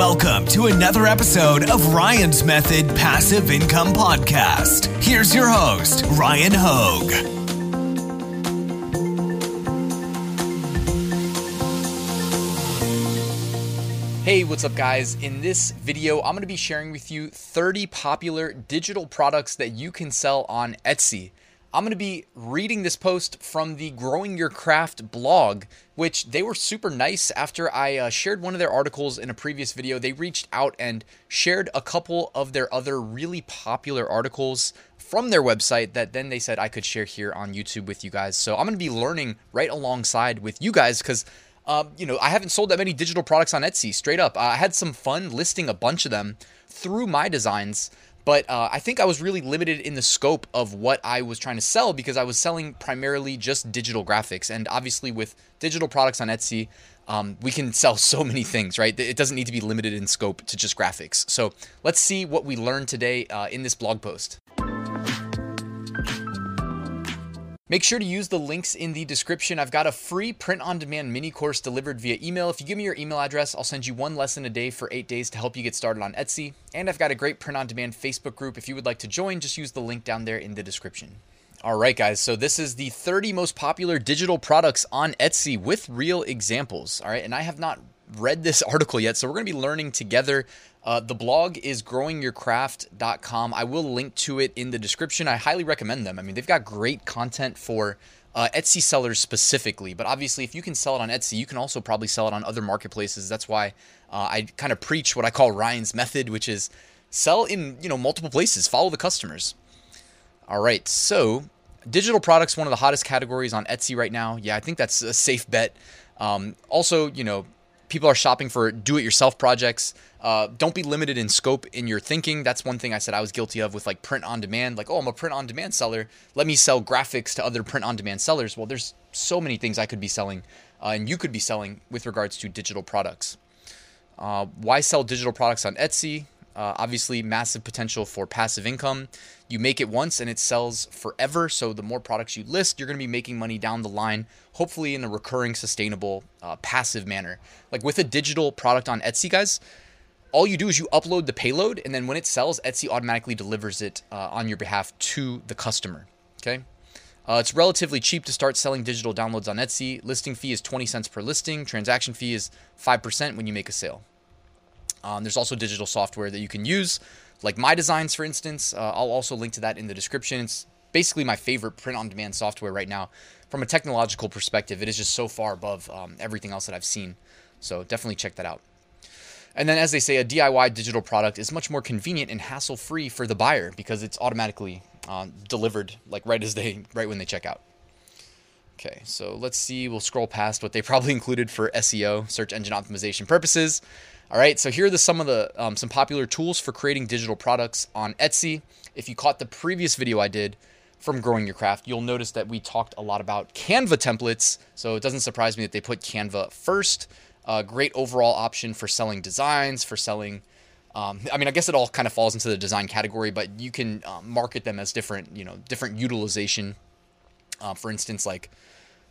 Welcome to another episode of Ryan's Method Passive Income Podcast. Here's your host, Ryan Hogue. Hey, what's up, guys? In this video, I'm going to be sharing with you 30 popular digital products that you can sell on Etsy. I'm going to be reading this post from the Growing Your Craft blog, which they were super nice after I uh, shared one of their articles in a previous video. They reached out and shared a couple of their other really popular articles from their website that then they said I could share here on YouTube with you guys. So I'm going to be learning right alongside with you guys because. Um, you know, I haven't sold that many digital products on Etsy. Straight up, I had some fun listing a bunch of them through my designs, but uh, I think I was really limited in the scope of what I was trying to sell because I was selling primarily just digital graphics. And obviously, with digital products on Etsy, um, we can sell so many things, right? It doesn't need to be limited in scope to just graphics. So let's see what we learned today uh, in this blog post. Make sure to use the links in the description. I've got a free print on demand mini course delivered via email. If you give me your email address, I'll send you one lesson a day for eight days to help you get started on Etsy. And I've got a great print on demand Facebook group. If you would like to join, just use the link down there in the description. All right, guys. So this is the 30 most popular digital products on Etsy with real examples. All right. And I have not read this article yet, so we're going to be learning together. Uh, the blog is growingyourcraft.com. I will link to it in the description. I highly recommend them. I mean, they've got great content for uh, Etsy sellers specifically, but obviously, if you can sell it on Etsy, you can also probably sell it on other marketplaces. That's why uh, I kind of preach what I call Ryan's method, which is sell in you know multiple places, follow the customers. All right, so digital products one of the hottest categories on Etsy right now. Yeah, I think that's a safe bet. Um, also, you know, people are shopping for do-it-yourself projects. Uh, don't be limited in scope in your thinking. That's one thing I said I was guilty of with like print on demand. Like, oh, I'm a print on demand seller. Let me sell graphics to other print on demand sellers. Well, there's so many things I could be selling, uh, and you could be selling with regards to digital products. Uh, why sell digital products on Etsy? Uh, obviously, massive potential for passive income. You make it once and it sells forever. So, the more products you list, you're going to be making money down the line, hopefully in a recurring, sustainable, uh, passive manner. Like with a digital product on Etsy, guys, all you do is you upload the payload, and then when it sells, Etsy automatically delivers it uh, on your behalf to the customer. Okay. Uh, it's relatively cheap to start selling digital downloads on Etsy. Listing fee is 20 cents per listing. Transaction fee is 5% when you make a sale. Um, there's also digital software that you can use, like My Designs, for instance. Uh, I'll also link to that in the description. It's basically my favorite print on demand software right now. From a technological perspective, it is just so far above um, everything else that I've seen. So definitely check that out. And then, as they say, a DIY digital product is much more convenient and hassle free for the buyer because it's automatically uh, delivered like right as they right when they check out. Okay, so let's see. We'll scroll past what they probably included for SEO, search engine optimization purposes. All right, so here are the, some of the um, some popular tools for creating digital products on Etsy. If you caught the previous video I did from Growing Your Craft, you'll notice that we talked a lot about Canva templates. So it doesn't surprise me that they put Canva first. Great overall option for selling designs, for selling. Um, I mean, I guess it all kind of falls into the design category, but you can um, market them as different, you know, different utilization. Uh, for instance, like,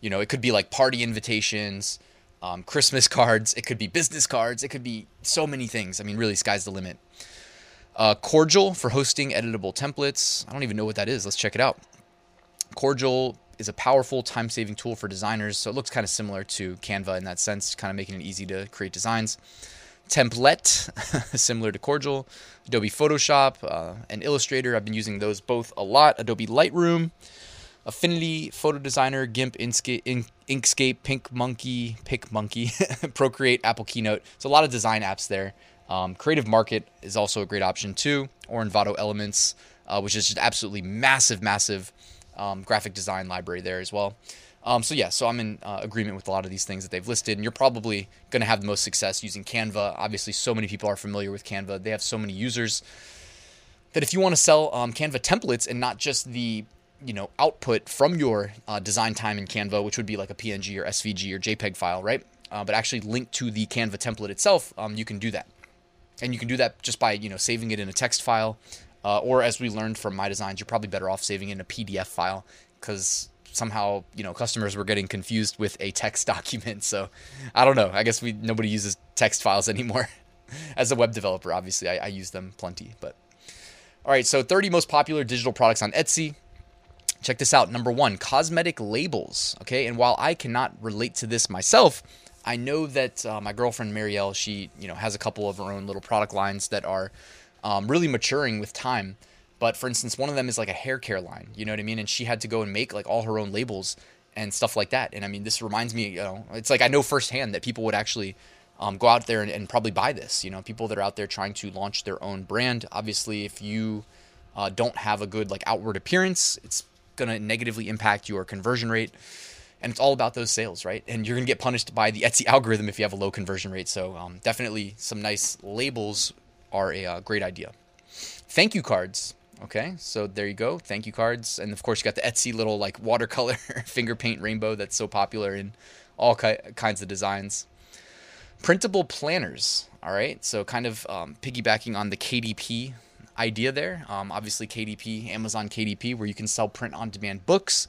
you know, it could be like party invitations, um, Christmas cards, it could be business cards, it could be so many things. I mean, really, sky's the limit. Uh, Corjl for hosting editable templates. I don't even know what that is. Let's check it out. Corjl is a powerful time saving tool for designers. So it looks kind of similar to Canva in that sense, kind of making it easy to create designs. Templett, similar to Corjl. Adobe Photoshop uh, and Illustrator. I've been using those both a lot. Adobe Lightroom, Affinity, Photo Designer, GIMP, Inkscape, Inkscape PicMonkey, PicMonkey, Procreate, Apple Keynote. So a lot of design apps there. Um, Creative Market is also a great option too, or Envato Elements, uh, which is just absolutely massive, massive um, graphic design library there as well. Um, so yeah, so I'm in uh, agreement with a lot of these things that they've listed, and you're probably going to have the most success using Canva. Obviously, so many people are familiar with Canva; they have so many users that if you want to sell um, Canva templates and not just the you know output from your uh, design time in Canva, which would be like a PNG or SVG or JPEG file, right? Uh, but actually link to the Canva template itself, um, you can do that, and you can do that just by you know saving it in a text file uh, or as we learned from my designs, you're probably better off saving it in a PDF file because somehow you know customers were getting confused with a text document. So I don't know. I guess we nobody uses text files anymore. As a web developer, obviously, I, I use them plenty. But all right, so 30 most popular digital products on Etsy. Check this out. Number one, cosmetic labels. Okay, and while I cannot relate to this myself, I know that uh, my girlfriend Marielle, she you know has a couple of her own little product lines that are um, really maturing with time. But for instance, one of them is like a hair care line. You know what I mean? And she had to go and make like all her own labels and stuff like that. And I mean, this reminds me, you know, it's like I know firsthand that people would actually um, go out there and, and, probably buy this. You know, people that are out there trying to launch their own brand. Obviously, if you uh, don't have a good like outward appearance, it's gonna negatively impact your conversion rate. And it's all about those sales, right? And you're gonna get punished by the Etsy algorithm if you have a low conversion rate. So um, definitely some nice labels are a uh, great idea. Thank you cards. Okay, so there you go. Thank you cards, and of course you got the Etsy little like watercolor finger paint rainbow that's so popular in all ki- kinds of designs. Printable planners. All right, so kind of um, piggybacking on the KDP idea there. Um, obviously, KDP, Amazon KDP, where you can sell print-on-demand books,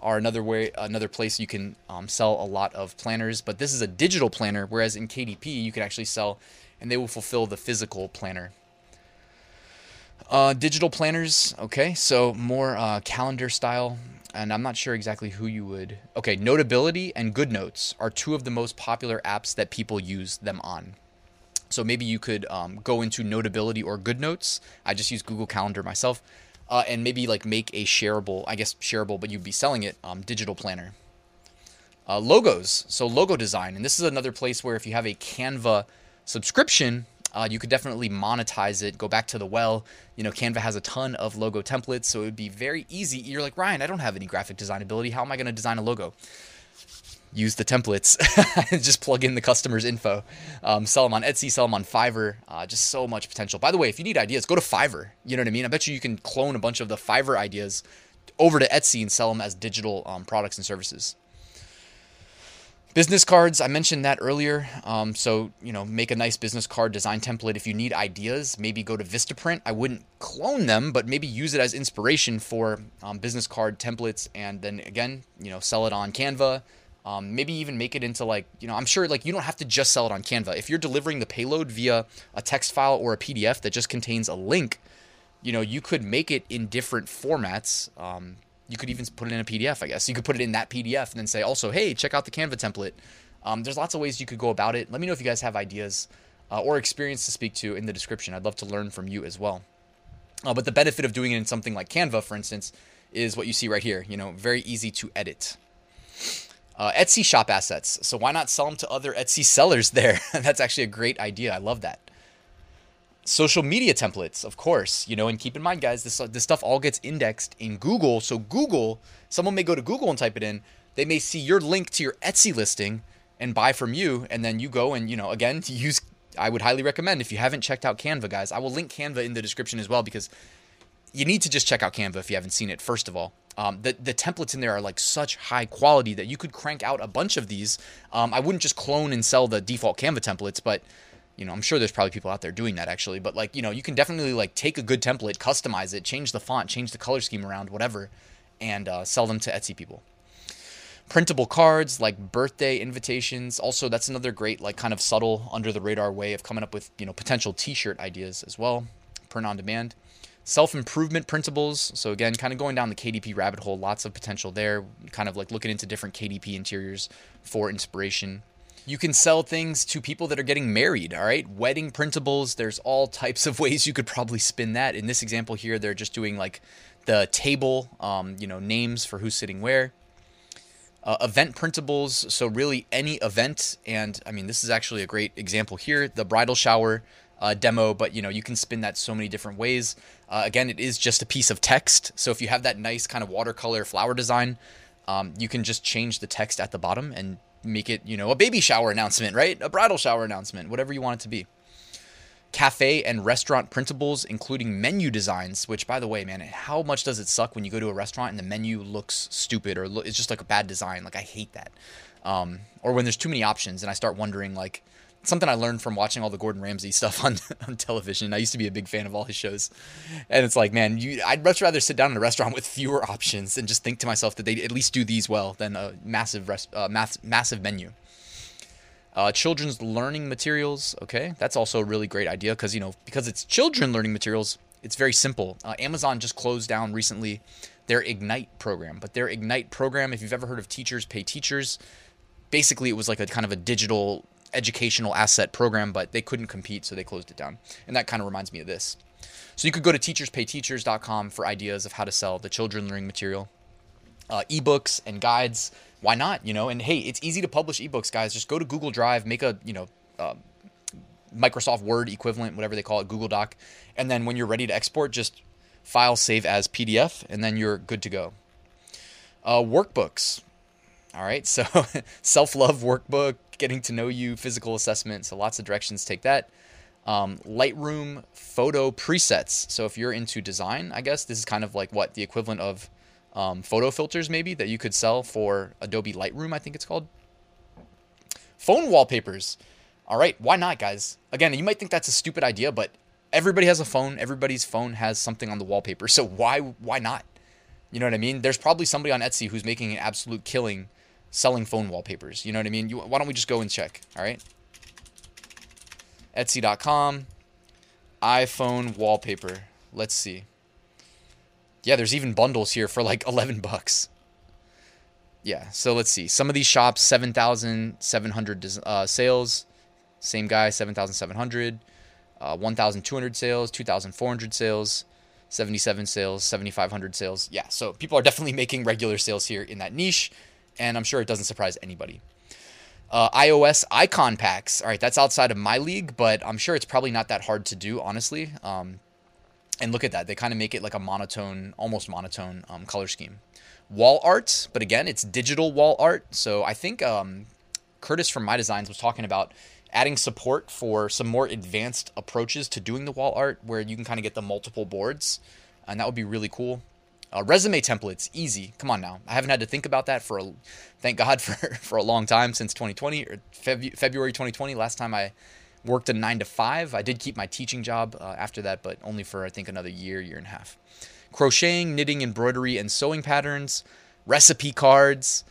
are another way, another place you can um, sell a lot of planners. But this is a digital planner, whereas in KDP you can actually sell, and they will fulfill the physical planner. Uh, digital planners, okay, so more uh, calendar style, and I'm not sure exactly who you would. Okay, Notability and GoodNotes are two of the most popular apps that people use them on. So maybe you could um, go into Notability or GoodNotes. I just use Google Calendar myself, uh, and maybe like make a shareable, I guess shareable, but you'd be selling it, um, digital planner. Uh, logos, so logo design, and this is another place where if you have a Canva subscription, uh, you could definitely monetize it. Go back to the well. You know, Canva has a ton of logo templates, so it would be very easy. You're like, Ryan, I don't have any graphic design ability. How am I going to design a logo? Use the templates. just plug in the customer's info. Um, sell them on Etsy, sell them on Fiverr. Uh, just so much potential. By the way, if you need ideas, go to Fiverr. You know what I mean? I bet you you can clone a bunch of the Fiverr ideas over to Etsy and sell them as digital um, products and services. Business cards, I mentioned that earlier. Um, so, you know, make a nice business card design template. If you need ideas, maybe go to Vistaprint. I wouldn't clone them, but maybe use it as inspiration for um, business card templates. And then again, you know, sell it on Canva. Um, maybe even make it into like, you know, I'm sure like you don't have to just sell it on Canva. If you're delivering the payload via a text file or a PDF that just contains a link, you know, you could make it in different formats. Um, you could even put it in a PDF, I guess. You could put it in that PDF and then say, also, hey, check out the Canva template. Um, there's lots of ways you could go about it. Let me know if you guys have ideas uh, or experience to speak to in the description. I'd love to learn from you as well. Uh, but the benefit of doing it in something like Canva, for instance, is what you see right here. You know, very easy to edit. Uh, Etsy shop assets. So why not sell them to other Etsy sellers there? That's actually a great idea. I love that social media templates, of course, you know, and keep in mind, guys, this this stuff all gets indexed in Google. So Google, someone may go to Google and type it in, they may see your link to your Etsy listing and buy from you, and then you go and you know, again, use. I would highly recommend if you haven't checked out Canva, guys. I will link Canva in the description as well because you need to just check out Canva if you haven't seen it. First of all, um, the the templates in there are like such high quality that you could crank out a bunch of these. Um, I wouldn't just clone and sell the default Canva templates, but you know, I'm sure there's probably people out there doing that actually, but like, you know, you can definitely like take a good template, customize it, change the font, change the color scheme around, whatever, and uh, sell them to Etsy people. Printable cards like birthday invitations. Also, that's another great, like, kind of subtle, under the radar way of coming up with, you know, potential t shirt ideas as well. Print on demand. Self improvement printables. So, again, kind of going down the KDP rabbit hole, lots of potential there. Kind of like looking into different KDP interiors for inspiration. You can sell things to people that are getting married, all right? Wedding printables, there's all types of ways you could probably spin that. In this example here, they're just doing like the table, um, you know, names for who's sitting where. Uh, event printables, so really any event, and I mean, this is actually a great example here the bridal shower uh, demo, but you know, you can spin that so many different ways. Uh, again, it is just a piece of text, so if you have that nice kind of watercolor flower design, um, you can just change the text at the bottom and make it, you know, a baby shower announcement, right? A bridal shower announcement, whatever you want it to be. Cafe and restaurant printables, including menu designs, which, by the way, man, how much does it suck when you go to a restaurant and the menu looks stupid or it's just like a bad design? Like, I hate that. Um, or when there's too many options and I start wondering, like, something I learned from watching all the Gordon Ramsay stuff on, on television. I used to be a big fan of all his shows, and it's like, man, you, I'd much rather sit down in a restaurant with fewer options and just think to myself that they at least do these well than a massive rest, uh, mass, massive menu. Uh, children's learning materials, okay, that's also a really great idea because you know because it's children learning materials, it's very simple. Uh, Amazon just closed down recently their Ignite program, but their Ignite program, if you've ever heard of Teachers Pay Teachers, basically it was like a kind of a digital educational asset program, but they couldn't compete, so they closed it down. And that kind of reminds me of this. So you could go to teacherspayteachers.com for ideas of how to sell the children learning material, uh, ebooks and guides why not? You know, and hey, it's easy to publish ebooks, guys. Just go to Google Drive, make a you know uh, Microsoft Word equivalent, whatever they call it, Google Doc, and then when you're ready to export, just file save as PDF, and then you're good to go. Uh, workbooks. All right, so self love workbook, getting to know you, physical assessment. So lots of directions take that. Um, Lightroom photo presets. So if you're into design, I guess this is kind of like what the equivalent of um, photo filters maybe that you could sell for Adobe Lightroom, I think it's called. Phone wallpapers. All right, why not, guys? Again, you might think that's a stupid idea, but everybody has a phone. Everybody's phone has something on the wallpaper. So why why not? You know what I mean? There's probably somebody on Etsy who's making an absolute killing selling phone wallpapers. You know what I mean? You, why don't we just go and check? All right. Etsy.com, iPhone wallpaper. Let's see. Yeah, there's even bundles here for like 11 bucks. Yeah, so let's see. Some of these shops, 7,700 uh, sales. Same guy, 7,700. Uh, 1,200 sales, 2,400 sales, 77 sales, 7,500 sales. Yeah, so people are definitely making regular sales here in that niche, and I'm sure it doesn't surprise anybody. Uh, iOS icon packs. All right, that's outside of my league, but I'm sure it's probably not that hard to do, honestly. Um, and look at that. They kind of make it like a monotone, almost monotone um, color scheme. Wall art, but again, it's digital wall art. So I think um, Curtis from My Designs was talking about adding support for some more advanced approaches to doing the wall art where you can kind of get the multiple boards. And that would be really cool. Uh, resume templates, easy. Come on now. I haven't had to think about that for, a, thank God, for, for a long time since 2020 or Feb- February 2020. Last time I worked a nine to five. I did keep my teaching job uh, after that, but only for I think another year, year and a half. Crocheting, knitting, embroidery, and sewing patterns, recipe cards,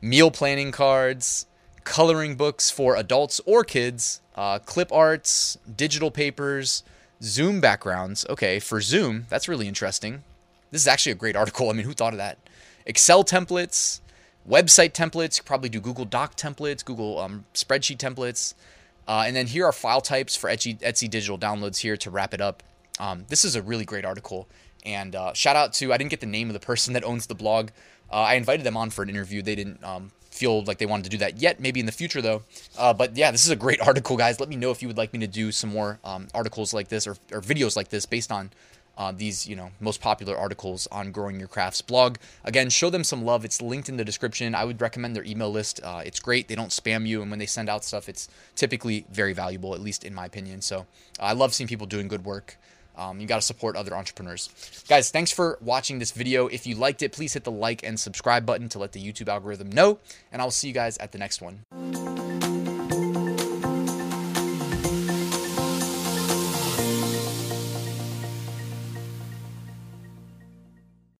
meal planning cards, coloring books for adults or kids, uh, clip arts, digital papers, Zoom backgrounds. Okay, for Zoom, that's really interesting. This is actually a great article. I mean, who thought of that? Excel templates, website templates. You probably do Google Doc templates, Google um, spreadsheet templates. Uh, and then here are file types for Etsy, Etsy digital downloads here to wrap it up. Um, this is a really great article. And uh, shout out to, I didn't get the name of the person that owns the blog. Uh, I invited them on for an interview. They didn't um, feel like they wanted to do that yet, maybe in the future though. Uh, but yeah, this is a great article, guys. Let me know if you would like me to do some more um, articles like this or, or videos like this based on uh, these you know most popular articles on growing your crafts blog. Again show them some love. It's linked in the description. I would recommend their email list. Uh, it's great. They don't spam you and when they send out stuff it's typically very valuable at least in my opinion. So uh, i love seeing people doing good work. Um, you got to support other entrepreneurs. Guys thanks for watching this video. If you liked it please hit the like and subscribe button to let the youtube algorithm know and i'll see you guys at the next one